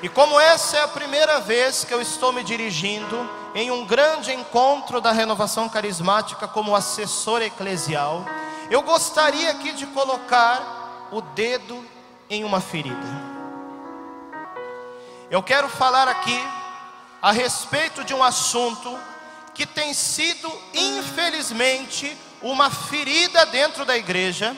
E como essa é a primeira vez que eu estou me dirigindo em um grande encontro da renovação carismática como assessor eclesial, eu gostaria aqui de colocar o dedo em uma ferida. Eu quero falar aqui a respeito de um assunto que tem sido, infelizmente, uma ferida dentro da igreja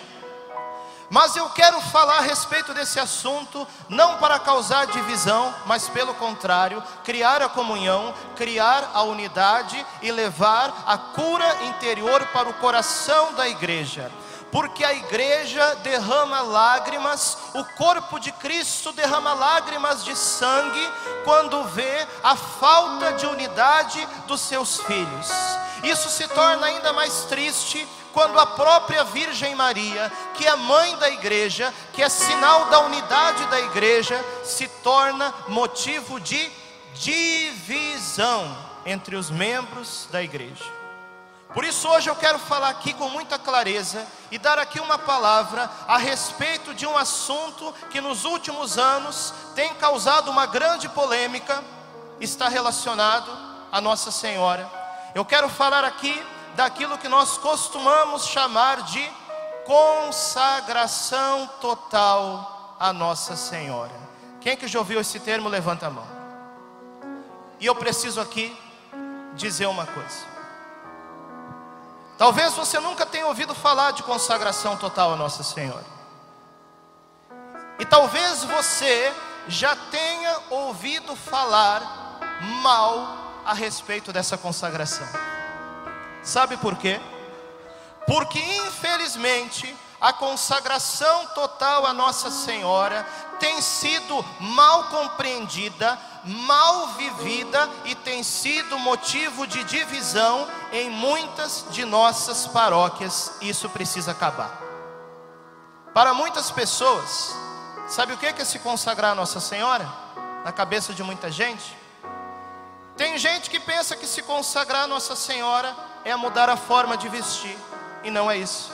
mas eu quero falar a respeito desse assunto, não para causar divisão, mas pelo contrário, criar a comunhão, criar a unidade e levar a cura interior para o coração da igreja. Porque a igreja derrama lágrimas, o corpo de Cristo derrama lágrimas de sangue quando vê a falta de unidade dos seus filhos. Isso se torna ainda mais triste quando a própria Virgem Maria, que é mãe da igreja, que é sinal da unidade da igreja, se torna motivo de divisão entre os membros da igreja. Por isso hoje eu quero falar aqui com muita clareza e dar aqui uma palavra a respeito de um assunto que nos últimos anos tem causado uma grande polêmica, está relacionado a Nossa Senhora. Eu quero falar aqui daquilo que nós costumamos chamar de consagração total a Nossa Senhora. Quem que já ouviu esse termo, levanta a mão. E eu preciso aqui dizer uma coisa. Talvez você nunca tenha ouvido falar de consagração total a Nossa Senhora. E talvez você já tenha ouvido falar mal a respeito dessa consagração. Sabe por quê? Porque infelizmente a consagração total a Nossa Senhora tem sido mal compreendida, mal vivida e tem sido motivo de divisão em muitas de nossas paróquias. Isso precisa acabar. Para muitas pessoas, sabe o que é se consagrar a Nossa Senhora? Na cabeça de muita gente? Tem gente que pensa que se consagrar a Nossa Senhora é mudar a forma de vestir, e não é isso.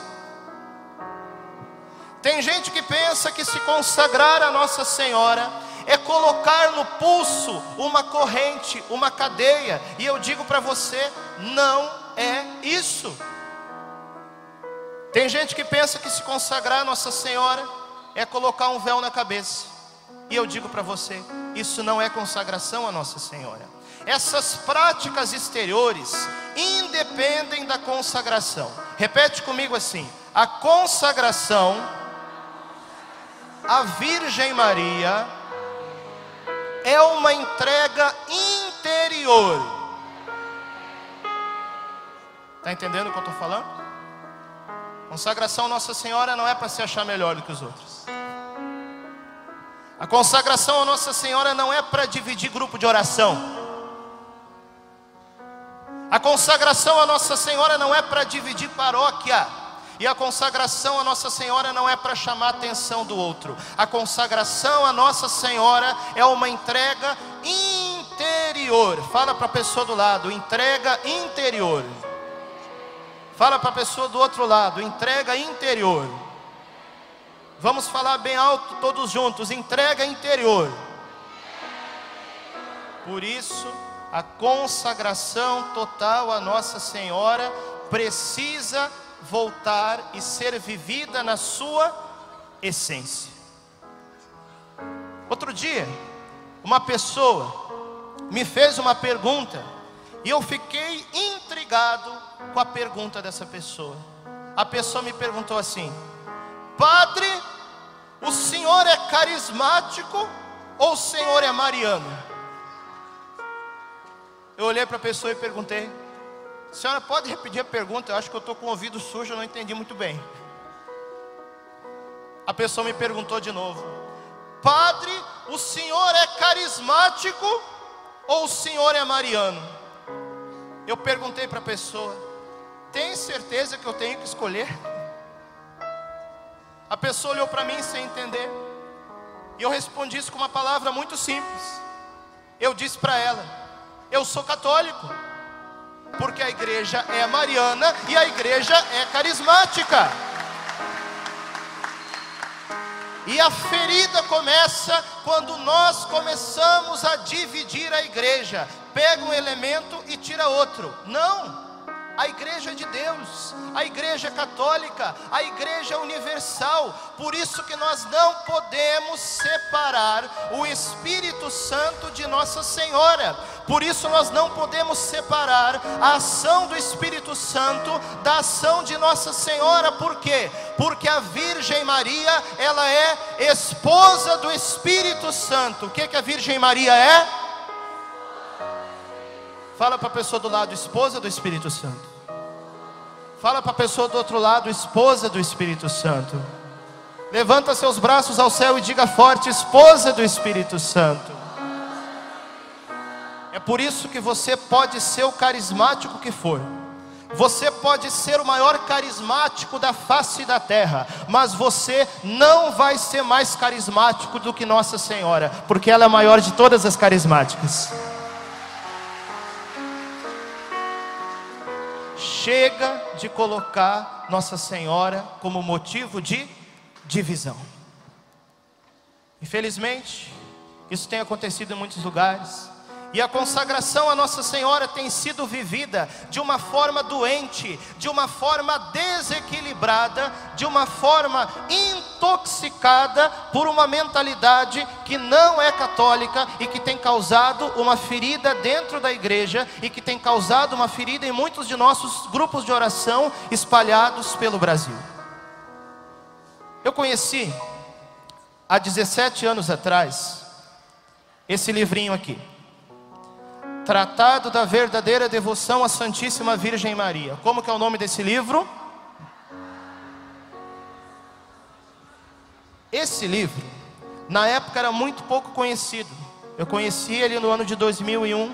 Tem gente que pensa que se consagrar a Nossa Senhora é colocar no pulso uma corrente, uma cadeia, e eu digo para você, não é isso. Tem gente que pensa que se consagrar a Nossa Senhora é colocar um véu na cabeça, e eu digo para você, isso não é consagração a Nossa Senhora. Essas práticas exteriores independem da consagração. Repete comigo assim: a consagração à Virgem Maria é uma entrega interior. Está entendendo o que eu estou falando? Consagração Nossa Senhora não é para se achar melhor do que os outros. A consagração a Nossa Senhora não é para dividir grupo de oração. A consagração a Nossa Senhora não é para dividir paróquia. E a consagração a Nossa Senhora não é para chamar a atenção do outro. A consagração a Nossa Senhora é uma entrega interior. Fala para a pessoa do lado, entrega interior. Fala para a pessoa do outro lado, entrega interior. Vamos falar bem alto todos juntos, entrega interior. Por isso, a consagração total a Nossa Senhora precisa voltar e ser vivida na sua essência. Outro dia, uma pessoa me fez uma pergunta e eu fiquei intrigado com a pergunta dessa pessoa. A pessoa me perguntou assim: Padre, o senhor é carismático ou o senhor é mariano? Eu olhei para a pessoa e perguntei: Senhora, pode repetir a pergunta? Eu acho que eu estou com o ouvido sujo, eu não entendi muito bem. A pessoa me perguntou de novo: Padre, o senhor é carismático ou o senhor é mariano? Eu perguntei para a pessoa: Tem certeza que eu tenho que escolher? A pessoa olhou para mim sem entender. E eu respondi isso com uma palavra muito simples. Eu disse para ela: eu sou católico, porque a igreja é mariana e a igreja é carismática. E a ferida começa quando nós começamos a dividir a igreja. Pega um elemento e tira outro. Não a igreja é de Deus, a igreja é católica, a igreja é universal. Por isso que nós não podemos separar o Espírito Santo de Nossa Senhora. Por isso nós não podemos separar a ação do Espírito Santo da ação de Nossa Senhora. Por quê? Porque a Virgem Maria, ela é esposa do Espírito Santo. O que que a Virgem Maria é? Fala para a pessoa do lado, esposa do Espírito Santo. Fala para a pessoa do outro lado, esposa do Espírito Santo. Levanta seus braços ao céu e diga forte, esposa do Espírito Santo. É por isso que você pode ser o carismático que for. Você pode ser o maior carismático da face da terra, mas você não vai ser mais carismático do que Nossa Senhora, porque ela é a maior de todas as carismáticas. Chega de colocar Nossa Senhora como motivo de divisão. Infelizmente, isso tem acontecido em muitos lugares. E a consagração a Nossa Senhora tem sido vivida de uma forma doente, de uma forma desequilibrada, de uma forma intoxicada por uma mentalidade que não é católica e que tem causado uma ferida dentro da igreja e que tem causado uma ferida em muitos de nossos grupos de oração espalhados pelo Brasil. Eu conheci há 17 anos atrás esse livrinho aqui. Tratado da verdadeira devoção à Santíssima Virgem Maria. Como que é o nome desse livro? Esse livro, na época era muito pouco conhecido. Eu conheci ele no ano de 2001,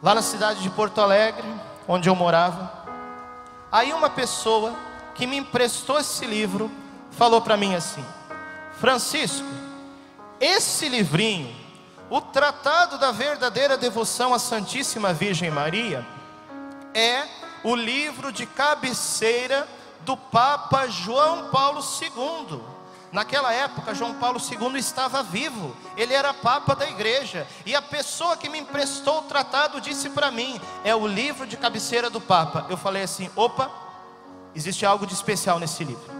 lá na cidade de Porto Alegre, onde eu morava. Aí uma pessoa que me emprestou esse livro falou para mim assim: Francisco, esse livrinho o tratado da verdadeira devoção à Santíssima Virgem Maria é o livro de cabeceira do Papa João Paulo II. Naquela época, João Paulo II estava vivo, ele era Papa da igreja, e a pessoa que me emprestou o tratado disse para mim: é o livro de cabeceira do Papa. Eu falei assim: opa, existe algo de especial nesse livro.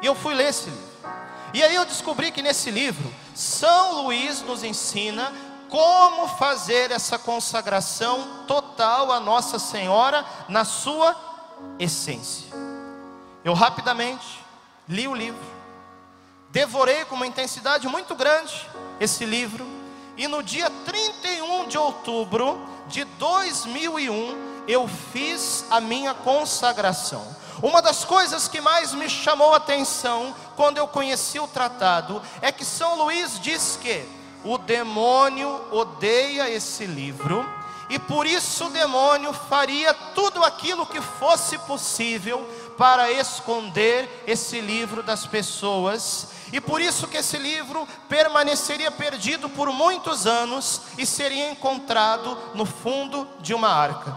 E eu fui ler esse livro. E aí eu descobri que nesse livro, São Luís nos ensina como fazer essa consagração total a Nossa Senhora na sua essência. Eu rapidamente li o livro, devorei com uma intensidade muito grande esse livro, e no dia 31 de outubro de 2001 eu fiz a minha consagração. Uma das coisas que mais me chamou a atenção quando eu conheci o tratado é que São Luís diz que o demônio odeia esse livro e por isso o demônio faria tudo aquilo que fosse possível para esconder esse livro das pessoas. E por isso que esse livro permaneceria perdido por muitos anos e seria encontrado no fundo de uma arca.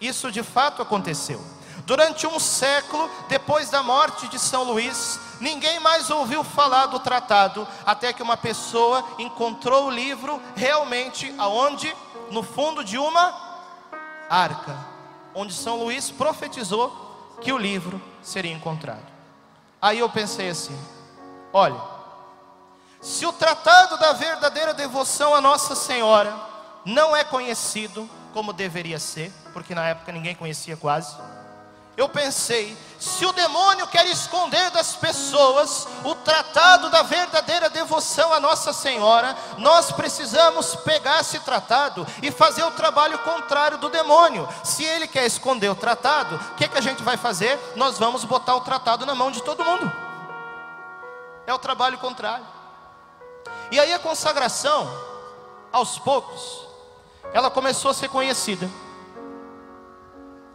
Isso de fato aconteceu. Durante um século depois da morte de São Luís, ninguém mais ouviu falar do tratado, até que uma pessoa encontrou o livro realmente aonde? No fundo de uma arca, onde São Luís profetizou que o livro seria encontrado. Aí eu pensei assim: olha, se o tratado da verdadeira devoção a Nossa Senhora não é conhecido como deveria ser, porque na época ninguém conhecia quase eu pensei: se o demônio quer esconder das pessoas o tratado da verdadeira devoção a Nossa Senhora, nós precisamos pegar esse tratado e fazer o trabalho contrário do demônio. Se ele quer esconder o tratado, o que, que a gente vai fazer? Nós vamos botar o tratado na mão de todo mundo. É o trabalho contrário. E aí a consagração, aos poucos, ela começou a ser conhecida.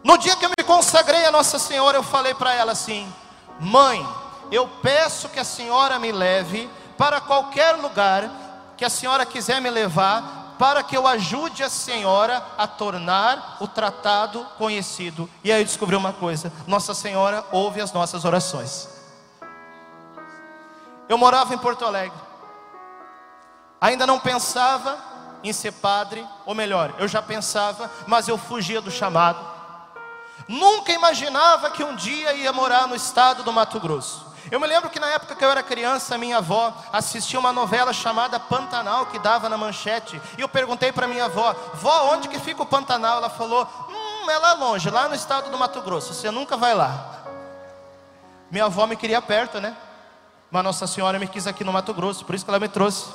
No dia que eu me consagrei a Nossa Senhora, eu falei para ela assim: Mãe, eu peço que a senhora me leve para qualquer lugar que a senhora quiser me levar, para que eu ajude a senhora a tornar o tratado conhecido. E aí eu descobri uma coisa: Nossa Senhora ouve as nossas orações. Eu morava em Porto Alegre. Ainda não pensava em ser padre, ou melhor, eu já pensava, mas eu fugia do chamado. Nunca imaginava que um dia ia morar no estado do Mato Grosso. Eu me lembro que na época que eu era criança, minha avó assistia uma novela chamada Pantanal que dava na manchete. E eu perguntei para minha avó: "Vó, onde que fica o Pantanal?" Ela falou: "Hum, é lá longe, lá no estado do Mato Grosso. Você nunca vai lá." Minha avó me queria perto, né? Mas Nossa Senhora me quis aqui no Mato Grosso, por isso que ela me trouxe.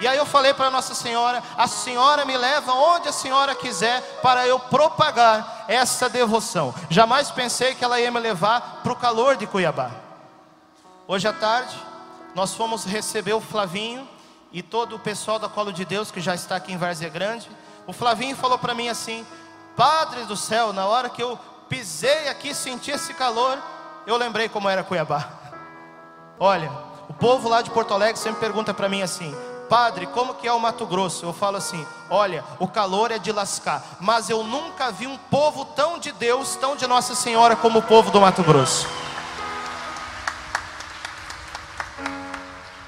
E aí eu falei para Nossa Senhora: a senhora me leva onde a senhora quiser para eu propagar essa devoção. Jamais pensei que ela ia me levar para o calor de Cuiabá. Hoje à tarde, nós fomos receber o Flavinho e todo o pessoal da Colo de Deus que já está aqui em Várzea Grande. O Flavinho falou para mim assim: Padre do céu, na hora que eu pisei aqui, senti esse calor, eu lembrei como era Cuiabá. Olha, o povo lá de Porto Alegre sempre pergunta para mim assim: Padre, como que é o Mato Grosso? Eu falo assim: olha, o calor é de lascar, mas eu nunca vi um povo tão de Deus, tão de Nossa Senhora como o povo do Mato Grosso.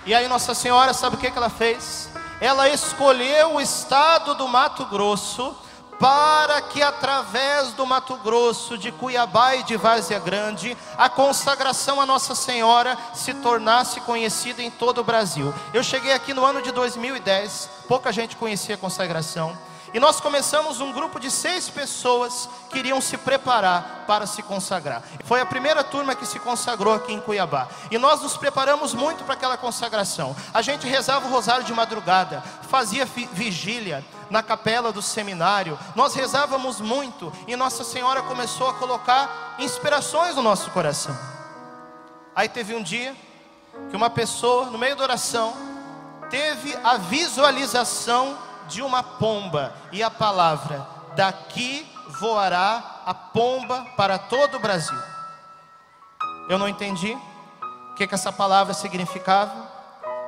E aí Nossa Senhora, sabe o que, que ela fez? Ela escolheu o estado do Mato Grosso para que através do Mato Grosso, de Cuiabá e de Várzea Grande, a consagração a Nossa Senhora se tornasse conhecida em todo o Brasil. Eu cheguei aqui no ano de 2010, pouca gente conhecia a consagração. E nós começamos um grupo de seis pessoas que iriam se preparar para se consagrar. Foi a primeira turma que se consagrou aqui em Cuiabá. E nós nos preparamos muito para aquela consagração. A gente rezava o rosário de madrugada, fazia vigília na capela do seminário. Nós rezávamos muito e Nossa Senhora começou a colocar inspirações no nosso coração. Aí teve um dia que uma pessoa, no meio da oração, teve a visualização de uma pomba e a palavra: daqui voará a pomba para todo o Brasil. Eu não entendi o que, que essa palavra significava.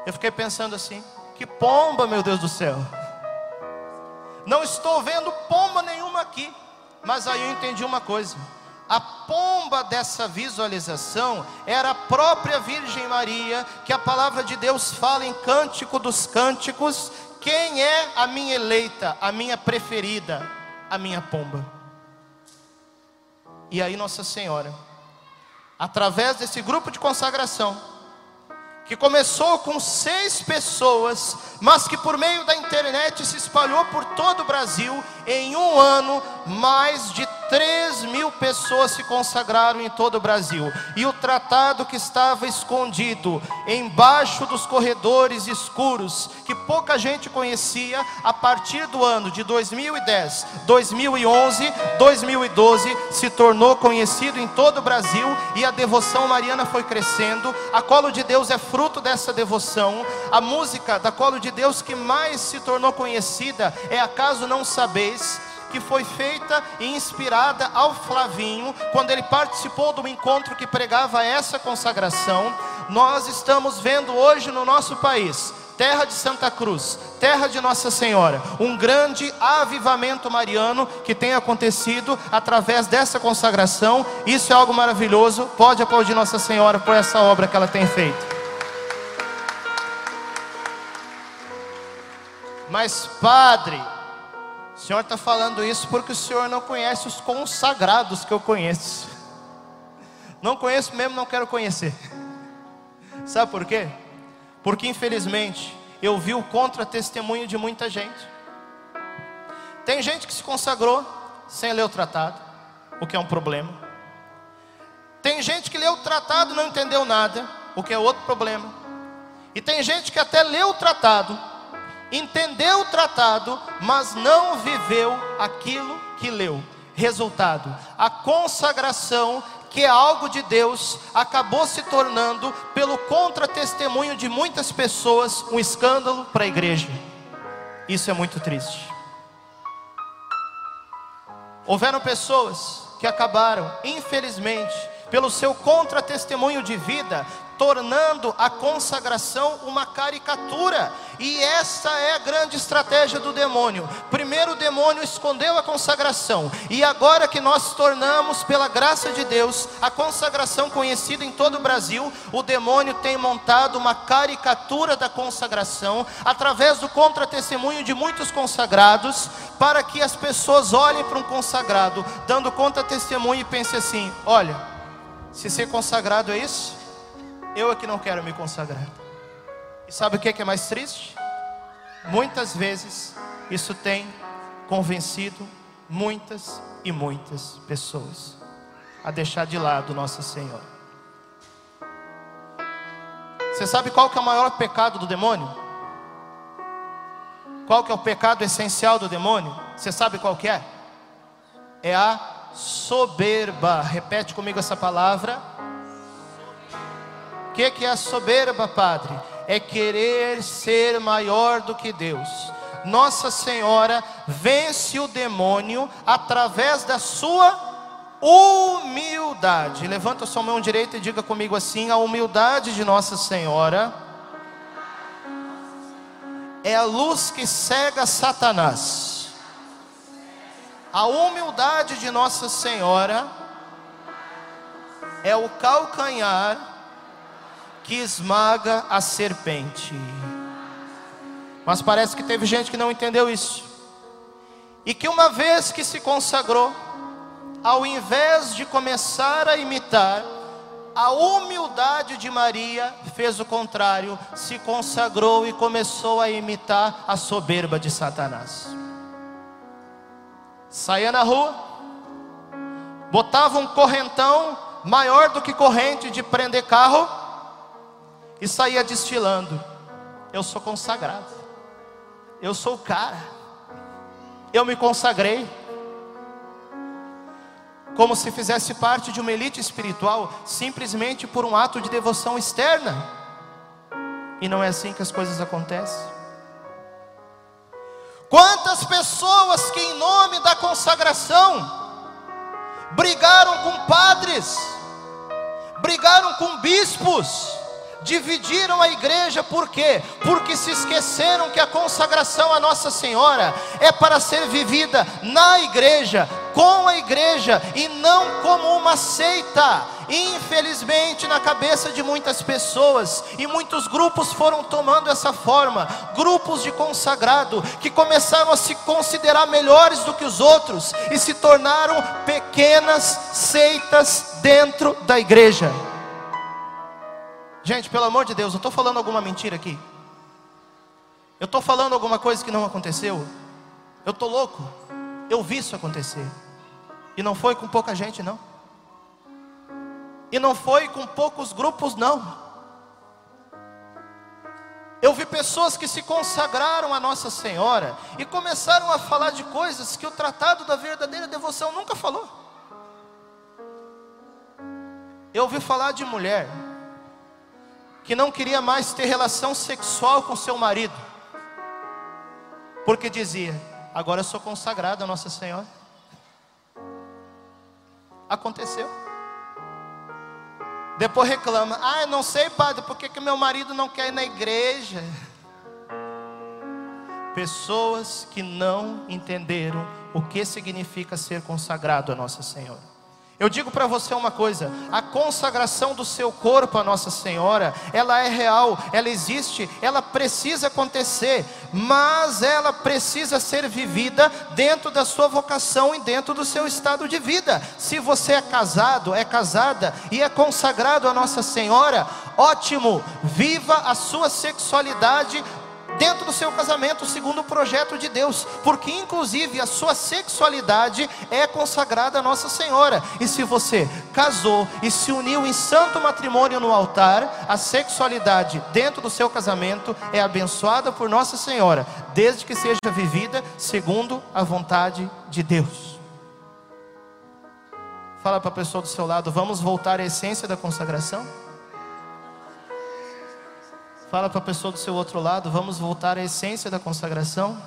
Eu fiquei pensando assim: que pomba, meu Deus do céu. Não estou vendo pomba nenhuma aqui. Mas aí eu entendi uma coisa. A pomba dessa visualização era a própria Virgem Maria, que a palavra de Deus fala em Cântico dos Cânticos, quem é a minha eleita, a minha preferida, a minha pomba? E aí, Nossa Senhora, através desse grupo de consagração, que começou com seis pessoas, mas que por meio da internet se espalhou por todo o Brasil, em um ano, mais de 3 mil pessoas se consagraram em todo o Brasil. E o tratado que estava escondido embaixo dos corredores escuros, que pouca gente conhecia, a partir do ano de 2010, 2011, 2012, se tornou conhecido em todo o Brasil e a devoção mariana foi crescendo. A Colo de Deus é fruto dessa devoção. A música da Colo de Deus que mais se tornou conhecida é Acaso Não Sabeis que foi feita e inspirada ao Flavinho, quando ele participou do encontro que pregava essa consagração. Nós estamos vendo hoje no nosso país, terra de Santa Cruz, terra de Nossa Senhora, um grande avivamento mariano que tem acontecido através dessa consagração. Isso é algo maravilhoso. Pode aplaudir Nossa Senhora por essa obra que ela tem feito. Mas, Padre, o Senhor está falando isso porque o Senhor não conhece os consagrados que eu conheço. Não conheço mesmo, não quero conhecer. Sabe por quê? Porque infelizmente eu vi o contra-testemunho de muita gente. Tem gente que se consagrou sem ler o tratado, o que é um problema. Tem gente que leu o tratado e não entendeu nada, o que é outro problema. E tem gente que até leu o tratado, entendeu o tratado, mas não viveu aquilo que leu. Resultado: a consagração, que é algo de Deus, acabou se tornando, pelo contra-testemunho de muitas pessoas, um escândalo para a igreja. Isso é muito triste. Houveram pessoas que acabaram, infelizmente, pelo seu contra-testemunho de vida, tornando a consagração uma caricatura. E essa é a grande estratégia do demônio. Primeiro o demônio escondeu a consagração, e agora que nós tornamos pela graça de Deus a consagração conhecida em todo o Brasil, o demônio tem montado uma caricatura da consagração através do contra-testemunho de muitos consagrados, para que as pessoas olhem para um consagrado, dando contra-testemunho e pensem assim: olha, se ser consagrado é isso, eu é que não quero me consagrar. E sabe o que é mais triste? Muitas vezes isso tem convencido muitas e muitas pessoas a deixar de lado Nossa Senhora. Você sabe qual que é o maior pecado do demônio? Qual que é o pecado essencial do demônio? Você sabe qual que é? É a soberba. Repete comigo essa palavra que, que é soberba, Padre? É querer ser maior do que Deus. Nossa Senhora vence o demônio através da sua humildade. Levanta sua mão direita e diga comigo assim: a humildade de Nossa Senhora é a luz que cega Satanás. A humildade de Nossa Senhora é o calcanhar que esmaga a serpente. Mas parece que teve gente que não entendeu isso. E que uma vez que se consagrou, ao invés de começar a imitar, a humildade de Maria fez o contrário, se consagrou e começou a imitar a soberba de Satanás. Saía na rua, botava um correntão maior do que corrente de prender carro, e saía desfilando. Eu sou consagrado. Eu sou o cara. Eu me consagrei. Como se fizesse parte de uma elite espiritual, simplesmente por um ato de devoção externa. E não é assim que as coisas acontecem. Quantas pessoas que, em nome da consagração, brigaram com padres, brigaram com bispos, dividiram a igreja, por quê? Porque se esqueceram que a consagração a Nossa Senhora é para ser vivida na igreja, com a igreja e não como uma seita. Infelizmente, na cabeça de muitas pessoas, e muitos grupos foram tomando essa forma grupos de consagrado, que começaram a se considerar melhores do que os outros e se tornaram pequenas seitas dentro da igreja. Gente, pelo amor de Deus, eu estou falando alguma mentira aqui? Eu estou falando alguma coisa que não aconteceu? Eu estou louco? Eu vi isso acontecer. E não foi com pouca gente, não. E não foi com poucos grupos, não. Eu vi pessoas que se consagraram a Nossa Senhora e começaram a falar de coisas que o tratado da verdadeira devoção nunca falou. Eu ouvi falar de mulher que não queria mais ter relação sexual com seu marido, porque dizia: Agora eu sou consagrado a Nossa Senhora. Aconteceu. Depois reclama: Ah, não sei, padre, por que, que meu marido não quer ir na igreja? Pessoas que não entenderam o que significa ser consagrado a Nossa Senhora. Eu digo para você uma coisa: a consagração do seu corpo a Nossa Senhora, ela é real, ela existe, ela precisa acontecer, mas ela precisa ser vivida dentro da sua vocação e dentro do seu estado de vida. Se você é casado, é casada e é consagrado a Nossa Senhora, ótimo, viva a sua sexualidade dentro do seu casamento, segundo o projeto de Deus, porque inclusive a sua sexualidade é consagrada a Nossa Senhora. E se você casou e se uniu em santo matrimônio no altar, a sexualidade dentro do seu casamento é abençoada por Nossa Senhora, desde que seja vivida segundo a vontade de Deus. Fala para a pessoa do seu lado, vamos voltar à essência da consagração? Fala para a pessoa do seu outro lado, vamos voltar à essência da consagração.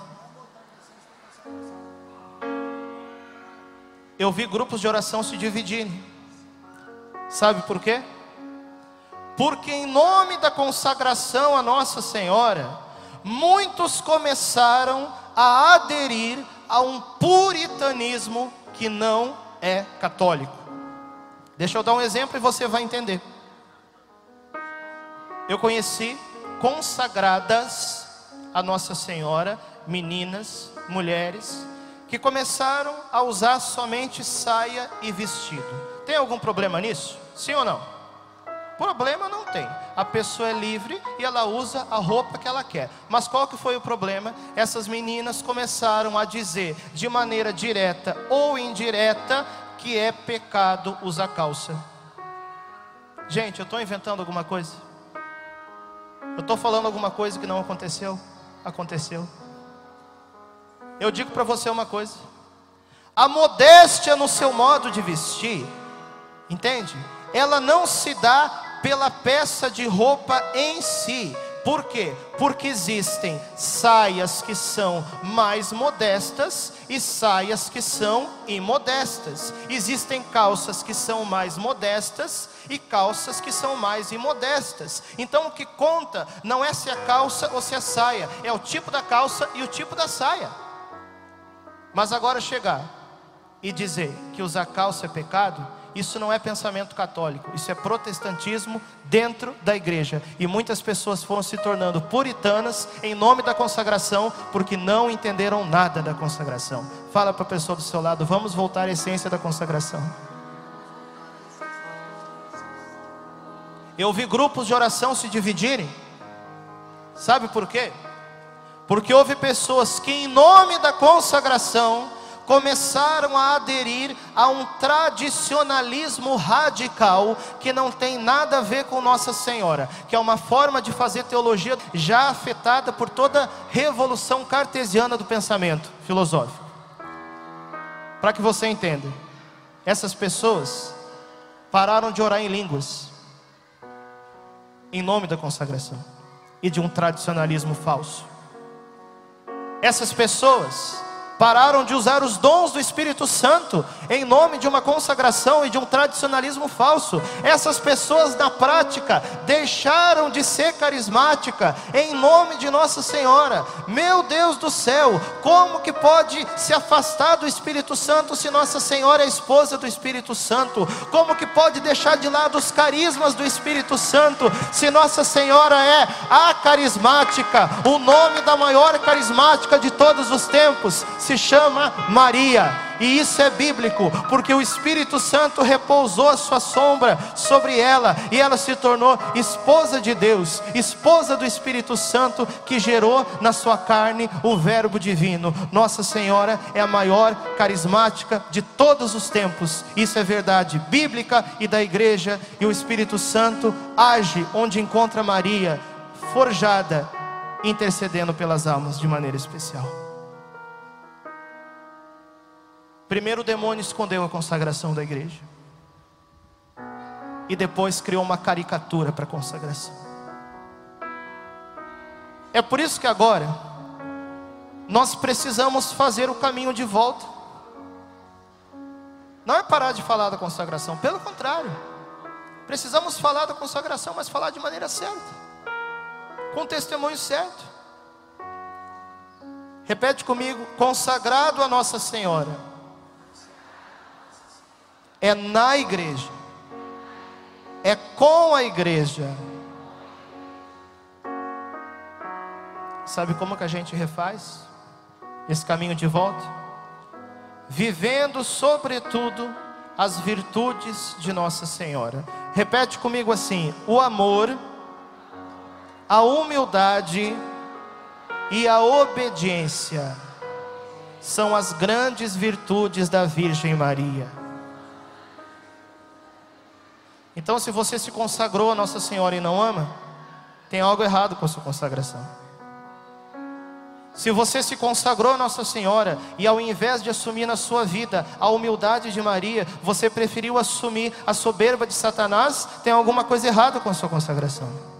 Eu vi grupos de oração se dividirem. Sabe por quê? Porque em nome da consagração a Nossa Senhora, muitos começaram a aderir a um puritanismo que não é católico. Deixa eu dar um exemplo e você vai entender. Eu conheci consagradas a Nossa Senhora, meninas, mulheres, que começaram a usar somente saia e vestido. Tem algum problema nisso? Sim ou não? Problema não tem. A pessoa é livre e ela usa a roupa que ela quer. Mas qual que foi o problema? Essas meninas começaram a dizer de maneira direta ou indireta que é pecado usar calça. Gente, eu estou inventando alguma coisa? Eu estou falando alguma coisa que não aconteceu? Aconteceu. Eu digo para você uma coisa: a modéstia no seu modo de vestir, entende? Ela não se dá pela peça de roupa em si. Por quê? Porque existem saias que são mais modestas e saias que são imodestas. Existem calças que são mais modestas e calças que são mais imodestas. Então o que conta não é se é calça ou se é saia, é o tipo da calça e o tipo da saia. Mas agora chegar e dizer que usar calça é pecado, isso não é pensamento católico, isso é protestantismo dentro da igreja. E muitas pessoas foram se tornando puritanas em nome da consagração, porque não entenderam nada da consagração. Fala para a pessoa do seu lado, vamos voltar à essência da consagração. Eu vi grupos de oração se dividirem. Sabe por quê? Porque houve pessoas que, em nome da consagração, começaram a aderir a um tradicionalismo radical que não tem nada a ver com Nossa Senhora, que é uma forma de fazer teologia já afetada por toda a revolução cartesiana do pensamento filosófico. Para que você entenda, essas pessoas pararam de orar em línguas em nome da consagração e de um tradicionalismo falso. Essas pessoas pararam de usar os dons do Espírito Santo em nome de uma consagração e de um tradicionalismo falso. Essas pessoas na prática deixaram de ser carismática em nome de Nossa Senhora. Meu Deus do céu, como que pode se afastar do Espírito Santo se Nossa Senhora é esposa do Espírito Santo? Como que pode deixar de lado os carismas do Espírito Santo se Nossa Senhora é a carismática, o nome da maior carismática de todos os tempos? Se chama Maria. E isso é bíblico, porque o Espírito Santo repousou a sua sombra sobre ela, e ela se tornou esposa de Deus, esposa do Espírito Santo, que gerou na sua carne o Verbo divino. Nossa Senhora é a maior carismática de todos os tempos, isso é verdade bíblica e da igreja, e o Espírito Santo age onde encontra Maria, forjada, intercedendo pelas almas de maneira especial. Primeiro o demônio escondeu a consagração da igreja. E depois criou uma caricatura para a consagração. É por isso que agora nós precisamos fazer o caminho de volta. Não é parar de falar da consagração, pelo contrário. Precisamos falar da consagração, mas falar de maneira certa, com o testemunho certo. Repete comigo: consagrado a Nossa Senhora é na igreja, é com a igreja. Sabe como que a gente refaz esse caminho de volta? Vivendo, sobretudo, as virtudes de Nossa Senhora. Repete comigo assim: o amor, a humildade e a obediência são as grandes virtudes da Virgem Maria. Então, se você se consagrou a Nossa Senhora e não ama, tem algo errado com a sua consagração. Se você se consagrou a Nossa Senhora e ao invés de assumir na sua vida a humildade de Maria, você preferiu assumir a soberba de Satanás, tem alguma coisa errada com a sua consagração.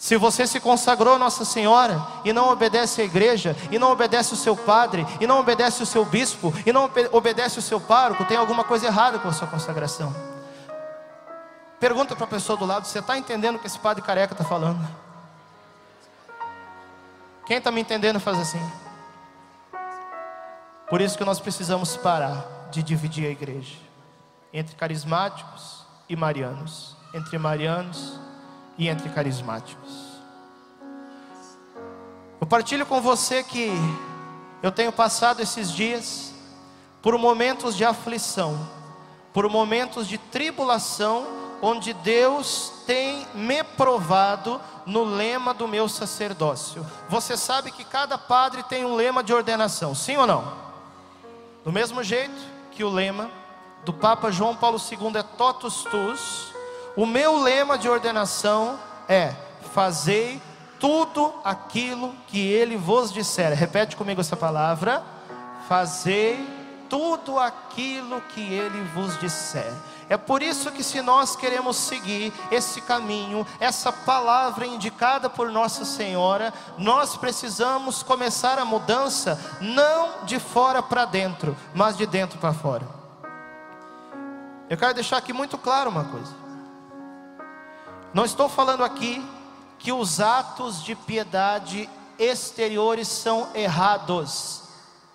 Se você se consagrou a Nossa Senhora e não obedece à igreja, e não obedece o seu padre, e não obedece o seu bispo, e não obedece o seu pároco, tem alguma coisa errada com a sua consagração. Pergunta para a pessoa do lado: você está entendendo o que esse padre careca está falando? Quem está me entendendo faz assim. Por isso que nós precisamos parar de dividir a igreja entre carismáticos e marianos, entre marianos e entre carismáticos. Eu partilho com você que eu tenho passado esses dias por momentos de aflição, por momentos de tribulação, onde Deus tem me provado no lema do meu sacerdócio. Você sabe que cada padre tem um lema de ordenação, sim ou não? Do mesmo jeito que o lema do Papa João Paulo II é totus tus, o meu lema de ordenação é: fazei tudo aquilo que ele vos disser. Repete comigo essa palavra: fazei tudo aquilo que ele vos disser. É por isso que, se nós queremos seguir esse caminho, essa palavra indicada por Nossa Senhora, nós precisamos começar a mudança não de fora para dentro, mas de dentro para fora. Eu quero deixar aqui muito claro uma coisa. Não estou falando aqui que os atos de piedade exteriores são errados.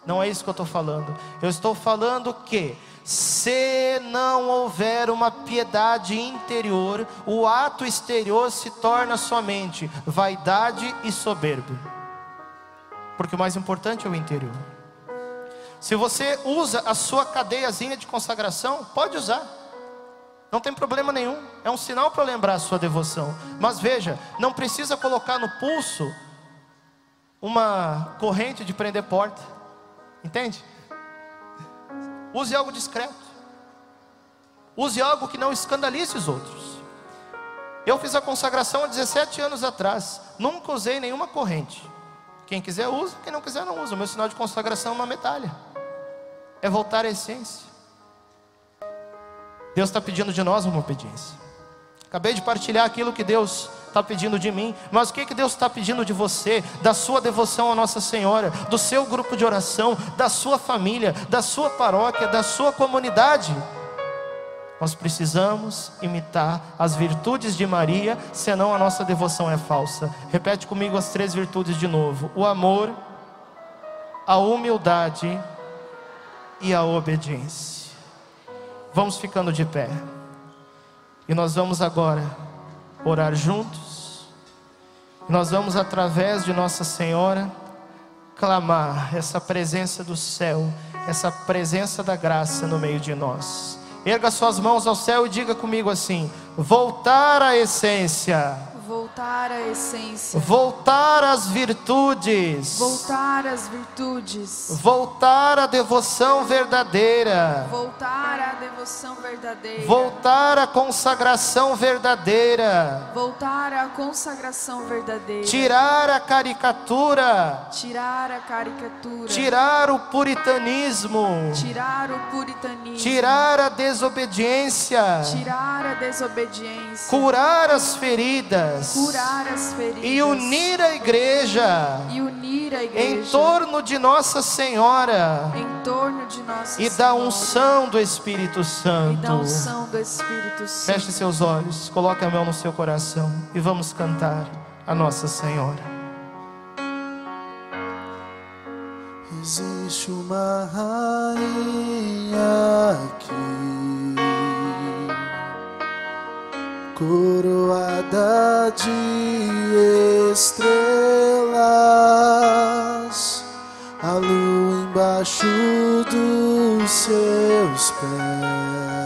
Não é isso que eu estou falando. Eu estou falando que se não houver uma piedade interior, o ato exterior se torna somente vaidade e soberba. Porque o mais importante é o interior. Se você usa a sua cadeiazinha de consagração, pode usar. Não tem problema nenhum. É um sinal para lembrar a sua devoção. Mas veja, não precisa colocar no pulso uma corrente de prender porta. Entende? Use algo discreto. Use algo que não escandalize os outros. Eu fiz a consagração há 17 anos atrás. Nunca usei nenhuma corrente. Quem quiser usa, quem não quiser não usa. O meu sinal de consagração é uma medalha. É voltar à essência. Deus está pedindo de nós uma obediência. Acabei de partilhar aquilo que Deus está pedindo de mim, mas o que, que Deus está pedindo de você, da sua devoção à Nossa Senhora, do seu grupo de oração, da sua família, da sua paróquia, da sua comunidade? Nós precisamos imitar as virtudes de Maria, senão a nossa devoção é falsa. Repete comigo as três virtudes de novo: o amor, a humildade e a obediência. Vamos ficando de pé. E nós vamos agora orar juntos. Nós vamos, através de Nossa Senhora, clamar essa presença do céu, essa presença da graça no meio de nós. Erga suas mãos ao céu e diga comigo assim: voltar à essência Voltar à essência. Voltar às virtudes. Voltar às virtudes. Voltar à devoção verdadeira. Voltar à devoção verdadeira. Voltar à consagração verdadeira. Voltar à consagração verdadeira. Tirar a caricatura. Tirar a caricatura. Tirar o puritanismo. Tirar o puritanismo. Tirar a desobediência. Tirar a desobediência. Curar as feridas feridas, curar as feridas e unir a igreja, e unir a igreja em torno de Nossa Senhora, em torno de Nossa e da unção do Espírito Santo. E da unção do Espírito Santo. Feche seus olhos, coloque a mão no seu coração e vamos cantar a Nossa Senhora. Existe uma rainha aqui coroada de estrelas, a lua embaixo dos seus pés.